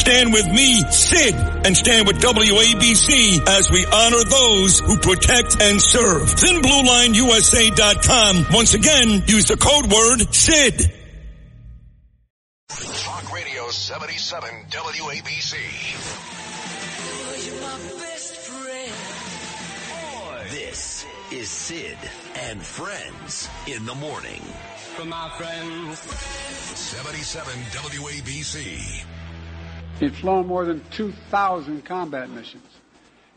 Stand with me, Sid, and stand with WABC as we honor those who protect and serve. ThinBlueLineUSA.com. Once again, use the code word SID. Talk Radio 77 WABC. This is Sid and Friends in the morning. For my friends. 77 WABC. He'd flown more than 2,000 combat missions,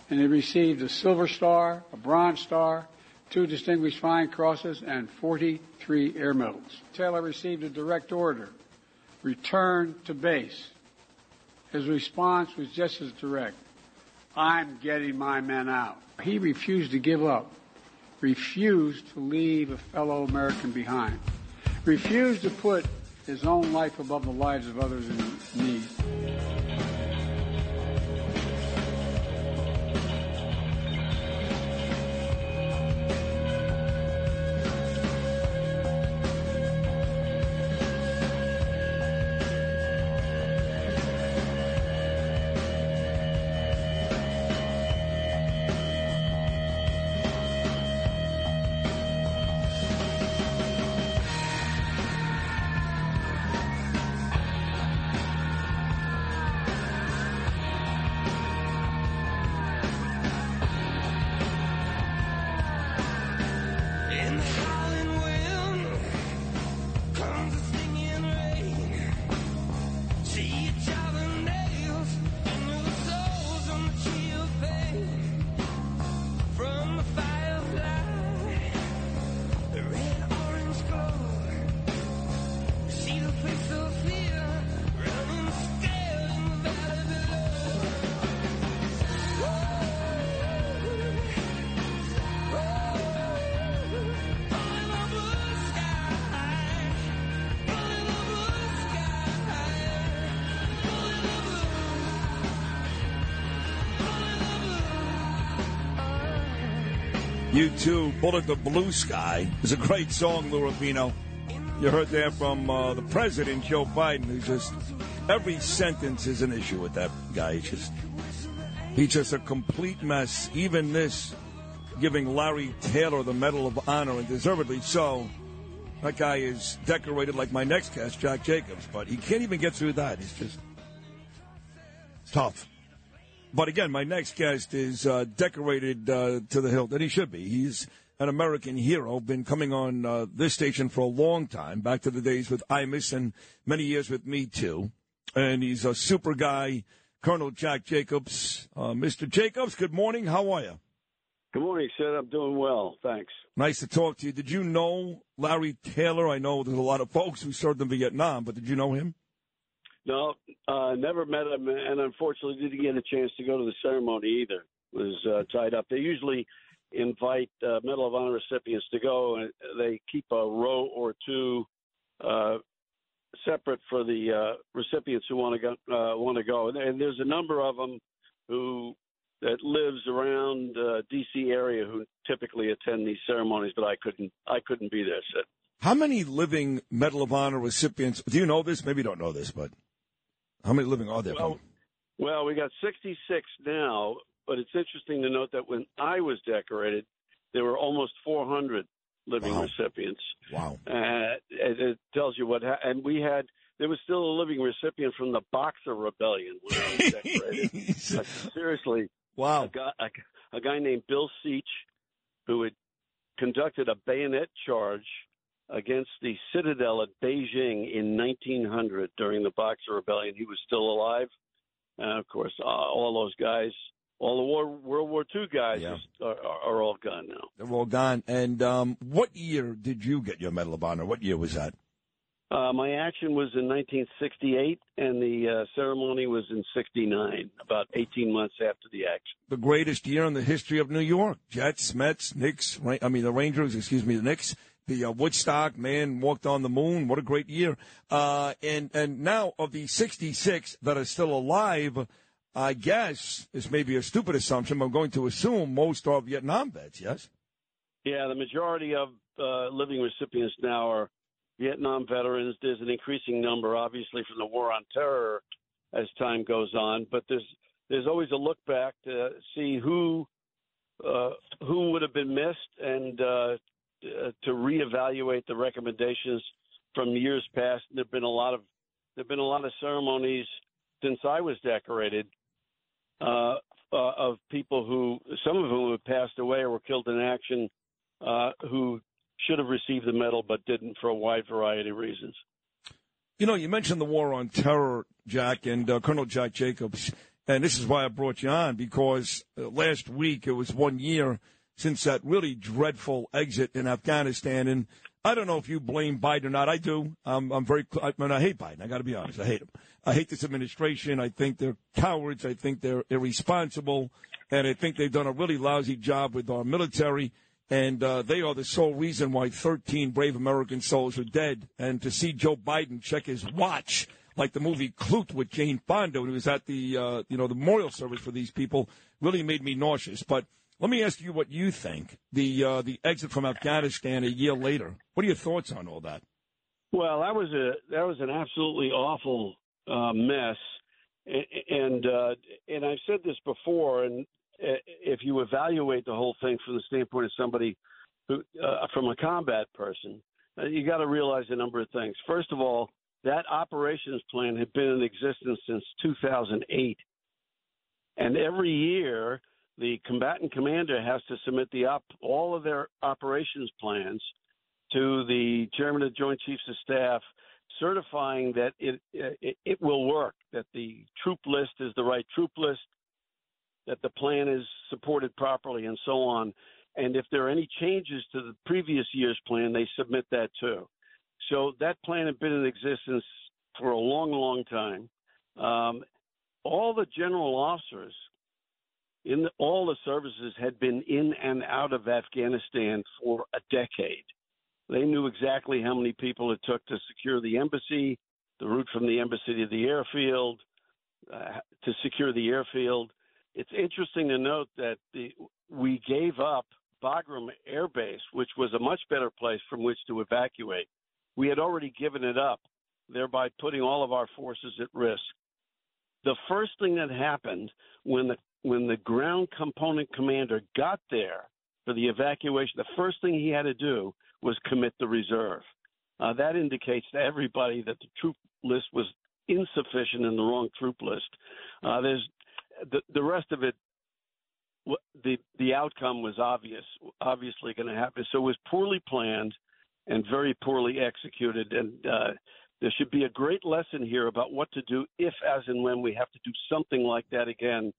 and he received a Silver Star, a Bronze Star, two Distinguished Flying Crosses, and 43 Air Medals. Taylor received a direct order, return to base. His response was just as direct. I'm getting my men out. He refused to give up, refused to leave a fellow American behind, refused to put his own life above the lives of others in need. U2, Bullet the Blue Sky is a great song, Lou Rubino. You heard that from uh, the president, Joe Biden, who just every sentence is an issue with that guy. He's just he's just a complete mess. Even this giving Larry Taylor the Medal of Honor, and deservedly so. That guy is decorated like my next guest, Jack Jacobs, but he can't even get through that. It's just it's tough. But again, my next guest is uh, decorated uh, to the hilt, and he should be. He's an American hero, been coming on uh, this station for a long time, back to the days with Imus and many years with me, too. And he's a super guy, Colonel Jack Jacobs. Uh, Mr. Jacobs, good morning. How are you? Good morning, sir. I'm doing well. Thanks. Nice to talk to you. Did you know Larry Taylor? I know there's a lot of folks who served in Vietnam, but did you know him? No, uh, never met him, and unfortunately didn't get a chance to go to the ceremony either. Was uh, tied up. They usually invite uh, Medal of Honor recipients to go, and they keep a row or two uh, separate for the uh, recipients who want to go. Uh, want to go, and, there's a number of them who that lives around uh, D.C. area who typically attend these ceremonies, but I couldn't. I couldn't be there. How many living Medal of Honor recipients? Do you know this? Maybe you don't know this, but how many living are there? Well, well, we got 66 now, but it's interesting to note that when I was decorated, there were almost 400 living Wow. recipients. wow. Uh, it, it tells you what, ha- and we had there was still a living recipient from the Boxer Rebellion when I was decorated. Like, seriously, wow. a guy, a, a guy named Bill Seach, who had conducted a bayonet charge against the Citadel at Beijing in 1900 during the Boxer Rebellion. He was still alive, and of course, uh, all those guys, all the war, World War II guys, Yeah. are, are, all gone now. They're all gone. And um, what year did you get your Medal of Honor? What year was that? Uh, my action was in 1968, and the uh, ceremony was in 69, about 18 months after the action. The greatest year in the history of New York. Jets, Mets, Knicks, I mean the Rangers, excuse me, the Knicks. The uh, Woodstock man walked on the moon. What a great year! Uh, and and now of the 66 that are still alive, I guess this may be a stupid assumption. But I'm going to assume most are Vietnam vets. Yes. Yeah, the majority of uh, living recipients now are Vietnam veterans. There's an increasing number, obviously, from the war on terror as time goes on. But there's there's always a look back to see who uh, who would have been missed and uh, uh, to reevaluate the recommendations from years past. There've been a lot of there've been a lot of ceremonies since I was decorated uh, uh, of people who some of whom have passed away or were killed in action uh, who should have received the medal but didn't for a wide variety of reasons. You know, you mentioned the war on terror, Jack, and uh, Colonel Jack Jacobs, and this is why I brought you on because uh, last week it was one year since that really dreadful exit in Afghanistan, and I don't know if you blame Biden or not. I do. I'm, I'm very. I, mean, I hate Biden. I got to be honest. I hate him. I hate this administration. I think they're cowards. I think they're irresponsible, and I think they've done a really lousy job with our military. And uh, they are the sole reason why 13 brave American souls are dead. And to see Joe Biden check his watch, like the movie Klute with Jane Fonda when he was at the uh, you know the memorial service for these people, really made me nauseous. But let me ask you what you think the uh, the exit from Afghanistan a year later. What are your thoughts on all that? Well, that was a that was an absolutely awful uh, mess, and uh, and I've said this before. And uh, if you evaluate the whole thing from the standpoint of somebody who, uh, from a combat person, uh, you got to realize a number of things. First of all, that operations plan had been in existence since 2008, and every year the combatant commander has to submit the op- all of their operations plans to the chairman of the Joint Chiefs of Staff, certifying that it, it it will work, that the troop list is the right troop list, that the plan is supported properly, and so on. And if there are any changes to the previous year's plan, they submit that too. So that plan had been in existence for a long, long time. Um, all the general officers in the, all the services had been in and out of Afghanistan for a decade. They knew exactly how many people it took to secure the embassy, the route from the embassy to the airfield, uh, to secure the airfield. It's interesting to note that the, we gave up Bagram Air Base, which was a much better place from which to evacuate. We had already given it up, thereby putting all of our forces at risk. The first thing that happened when the when the ground component commander got there for the evacuation, the first thing he had to do was commit the reserve. Uh, that indicates to everybody that the troop list was insufficient in the wrong troop list. Uh, there's the, the rest of it. The the outcome was obvious, obviously going to happen. So it was poorly planned and very poorly executed. And uh, there should be a great lesson here about what to do if, as and when we have to do something like that again.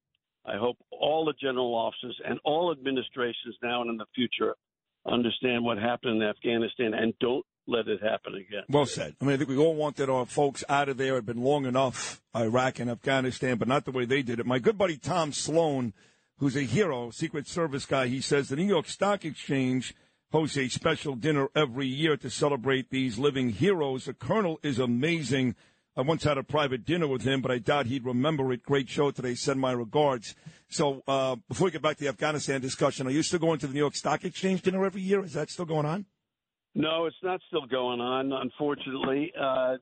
I hope all the general officers and all administrations now and in the future understand what happened in Afghanistan and don't let it happen again. Well said. I mean, I think we all wanted our folks out of there. It had been long enough, Iraq and Afghanistan, but not the way they did it. My good buddy Tom Sloan, who's a hero, Secret Service guy, he says the New York Stock Exchange hosts a special dinner every year to celebrate these living heroes. The colonel is amazing. I once had a private dinner with him, but I doubt he'd remember it. Great show today. Send my regards. So uh, before we get back to the Afghanistan discussion, are you still going to the New York Stock Exchange dinner every year? Is that still going on? No, it's not still going on. Unfortunately, uh,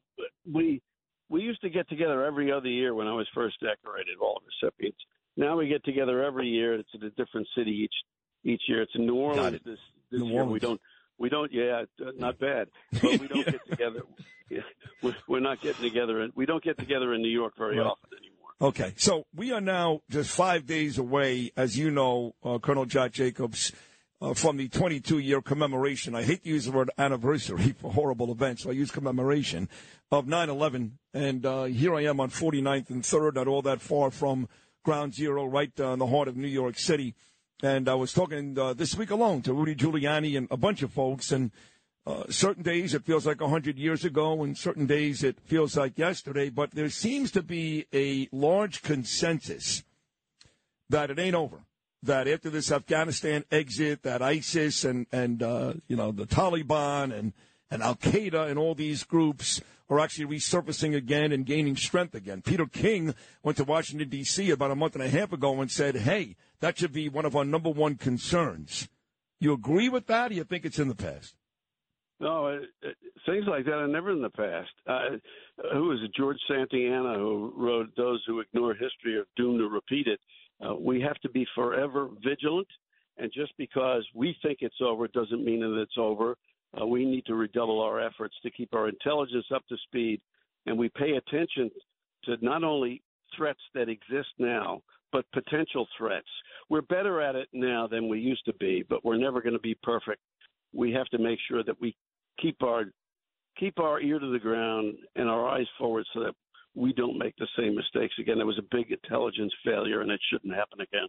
we we used to get together every other year when I was first decorated. All recipients. Now we get together every year. It's in a different city each each year. It's in New Orleans this this New year. We don't we don't yeah uh, not bad, but we don't get together. We're, not getting together. We don't get together in New York very Right. often anymore. Okay, so we are now just five days away, as you know, uh, Colonel Jack Jacobs, uh, from the 22 year commemoration. I hate to use the word anniversary for horrible events, so I use commemoration of 9 11. And uh, here I am on 49th and 3rd, not all that far from Ground Zero, right uh, in the heart of New York City. And I was talking uh, this week alone to Rudy Giuliani and a bunch of folks, and Uh, certain days it feels like 100 years ago, and certain days it feels like yesterday, but there seems to be a large consensus that it ain't over. That after this Afghanistan exit, that ISIS and, and uh, you know, the Taliban and, and Al Qaeda and all these groups are actually resurfacing again and gaining strength again. Peter King went to Washington, D.C. about a month and a half ago and said, hey, that should be one of our number one concerns. You agree with that, or you think it's in the past? No, it, it, things like that are never in the past. Uh, who was it? George Santayana, who wrote "Those who ignore history are doomed to repeat it." Uh, we have to be forever vigilant, and just because we think it's over doesn't mean that it's over. Uh, we need to redouble our efforts to keep our intelligence up to speed, and we pay attention to not only threats that exist now, but potential threats. We're better at it now than we used to be, but we're never going to be perfect. We have to make sure that we keep our keep our ear to the ground and our eyes forward so that we don't make the same mistakes again. It was a big intelligence failure, and it shouldn't happen again.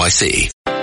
NYC.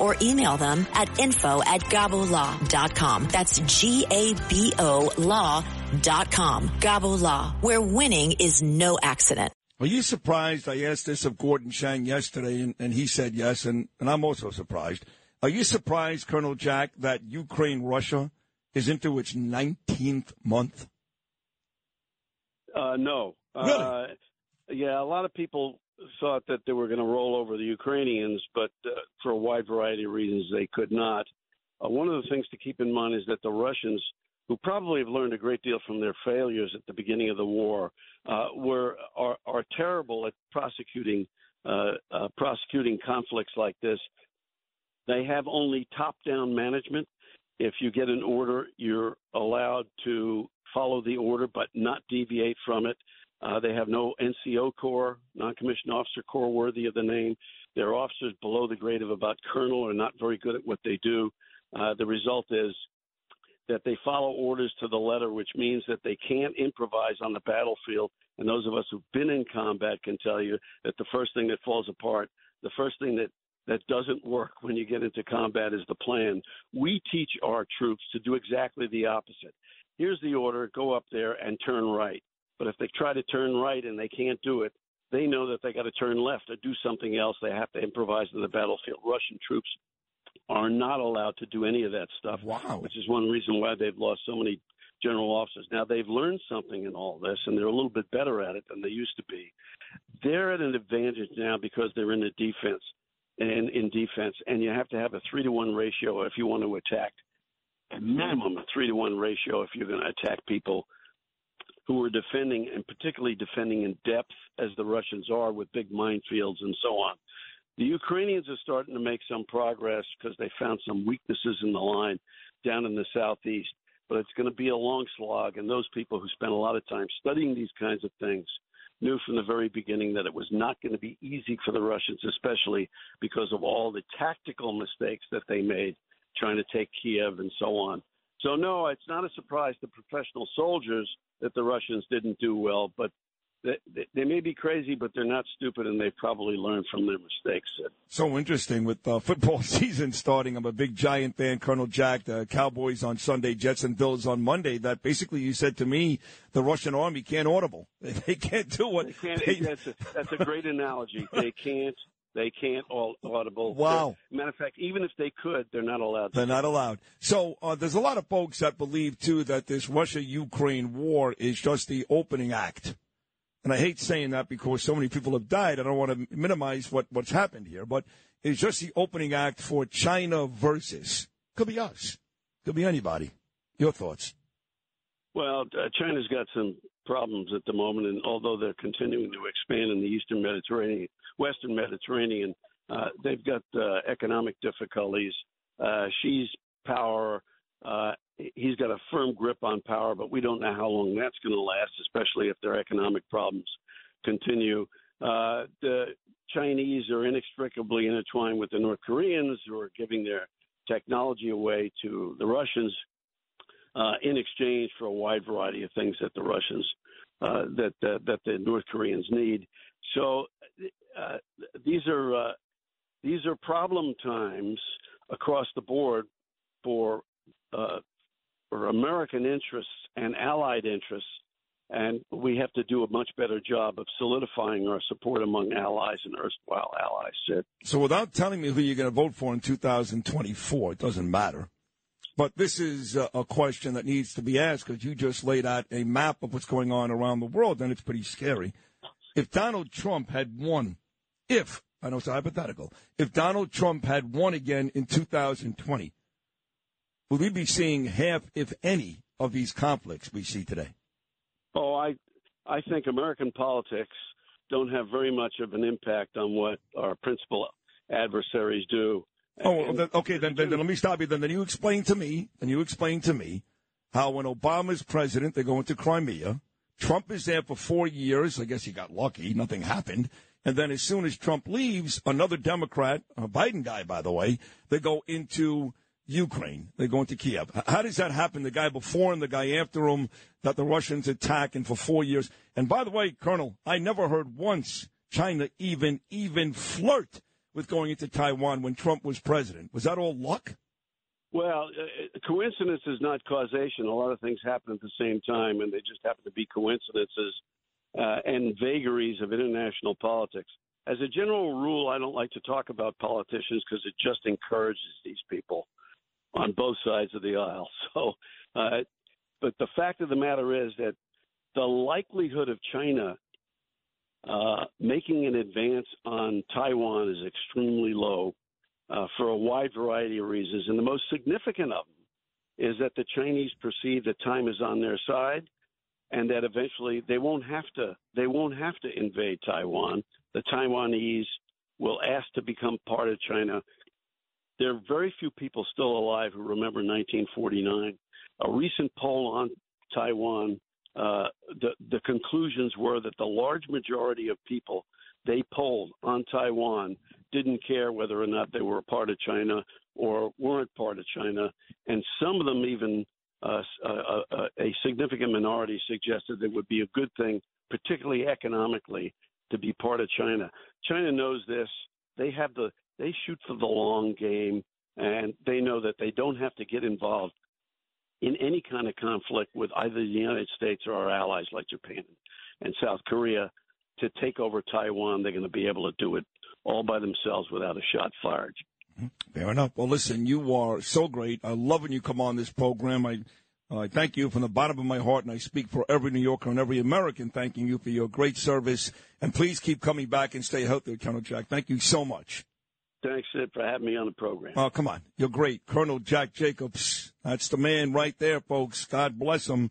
or email them at info at gabolaw.com. That's G-A-B-O law.com. Gabo Law, where winning is no accident. Are you surprised? I asked this of Gordon Chang yesterday, and, and he said yes, and, and I'm also surprised. Are you surprised, Colonel Jack, that Ukraine Russia is into its 19th month? Uh, no. Really? Uh, yeah, a lot of people thought that they were going to roll over the Ukrainians, but uh, for a wide variety of reasons, they could not. Uh, one of the things to keep in mind is that the Russians, who probably have learned a great deal from their failures at the beginning of the war, uh, were are, are terrible at prosecuting uh, uh, prosecuting conflicts like this. They have only top-down management. If you get an order, you're allowed to follow the order, but not deviate from it. Uh, they have no NCO corps, non-commissioned officer corps worthy of the name. Their officers below the grade of about colonel are not very good at what they do. Uh, the result is that they follow orders to the letter, which means that they can't improvise on the battlefield. And those of us who've been in combat can tell you that the first thing that falls apart, the first thing that that doesn't work when you get into combat is the plan. We teach our troops to do exactly the opposite. Here's the order go up there and turn right. But if they try to turn right and they can't do it, they know that they got to turn left or do something else. They have to improvise to the battlefield. Russian troops are not allowed to do any of that stuff. Wow. Which is one reason why they've lost so many general officers. Now they've learned something in all this, and they're a little bit better at it than they used to be. They're at an advantage now because they're in the defense and in defense, and you have to have a three to one ratio if you want to attack. A minimum a three to one ratio if you're going to attack people who are defending, and particularly defending in depth, as the Russians are with big minefields and so on. The Ukrainians are starting to make some progress because they found some weaknesses in the line down in the southeast. But it's going to be a long slog, and those people who spent a lot of time studying these kinds of things knew from the very beginning that it was not going to be easy for the Russians, especially because of all the tactical mistakes that they made trying to take Kiev and so on. So, no, it's not a surprise to professional soldiers that the Russians didn't do well, but they, they, they may be crazy, but they're not stupid, and they've probably learned from their mistakes. So interesting with uh, football season starting. I'm a big Giant fan, Colonel Jack. The Cowboys on Sunday, Jets and Bills on Monday. That basically you said to me, the Russian army can't audible. They can't do what. They can't, they- that's, a, that's a great analogy. They can't. They can't all audible. Wow. Matter of fact, even if they could, they're not allowed. To. They're not allowed. So uh, there's a lot of folks that believe too that this Russia-Ukraine war is just the opening act. And I hate saying that because so many people have died. I don't want to minimize what, what's happened here, but it's just the opening act for China versus. Could be us. Could be anybody. Your thoughts? Well, uh, China's got some problems at the moment, and although they're continuing to expand in the Eastern Mediterranean, Western Mediterranean, uh, they've got uh, economic difficulties. Uh, Xi's power, uh, he's got a firm grip on power, but we don't know how long that's going to last, especially if their economic problems continue. Uh, the Chinese are inextricably intertwined with the North Koreans, who are giving their technology away to the Russians uh, in exchange for a wide variety of things that the Russians uh, that, that that the North Koreans need. So uh, these are uh, these are problem times across the board for uh, for American interests and allied interests, and we have to do a much better job of solidifying our support among allies and erstwhile allies. Sid. So without telling me who you're going to vote for in 2024, it doesn't matter. But this is a, a question that needs to be asked because you just laid out a map of what's going on around the world, and it's pretty scary. If Donald Trump had won, if, I know it's hypothetical, if Donald Trump had won again in 2020, would we be seeing half, if any, of these conflicts we see today? Oh, I I think American politics don't have very much of an impact on what our principal adversaries do. Oh, And- okay. Then, then, then let me stop you. Then, then you explain to me. and you explain to me how when Obama's president, they go into Crimea. Trump is there for four years. I guess he got lucky. Nothing happened. And then as soon as Trump leaves, another Democrat, a Biden guy, by the way, they go into Ukraine. They go into Kiev. How does that happen? The guy before him, the guy after him that the Russians attack and for four years. And by the way, Colonel, I never heard once China even, even flirt with going into Taiwan when Trump was president. Was that all luck? Well, uh, coincidence is not causation. A lot of things happen at the same time, and they just happen to be coincidences uh, and vagaries of international politics. As a general rule, I don't like to talk about politicians because it just encourages these people on both sides of the aisle. So, uh, but the fact of the matter is that the likelihood of China uh, making an advance on Taiwan is extremely low uh, for a wide variety of reasons. And the most significant of them is that the Chinese perceive that time is on their side and that eventually they won't have to they won't have to invade Taiwan. The Taiwanese will ask to become part of China. There are very few people still alive who remember 1949. A recent poll on Taiwan, uh, the the conclusions were that the large majority of people they polled on Taiwan didn't care whether or not they were a part of China or weren't part of China, and some of them even uh, uh, uh, a significant minority suggested it would be a good thing, particularly economically, to be part of China. China knows this. They have the they shoot for the long game, and they know that they don't have to get involved in any kind of conflict with either the United States or our allies like Japan and South Korea to take over Taiwan. They're going to be able to do it all by themselves without a shot fired. Mm-hmm. Fair enough. Well, listen, you are so great. I love when you come on this program. I I thank you from the bottom of my heart, and I speak for every New Yorker and every American thanking you for your great service. And please keep coming back and stay healthy, Colonel Jack. Thank you so much. Thanks, Sid, for having me on the program. Oh, come on. You're great. Colonel Jack Jacobs. That's the man right there, folks. God bless him.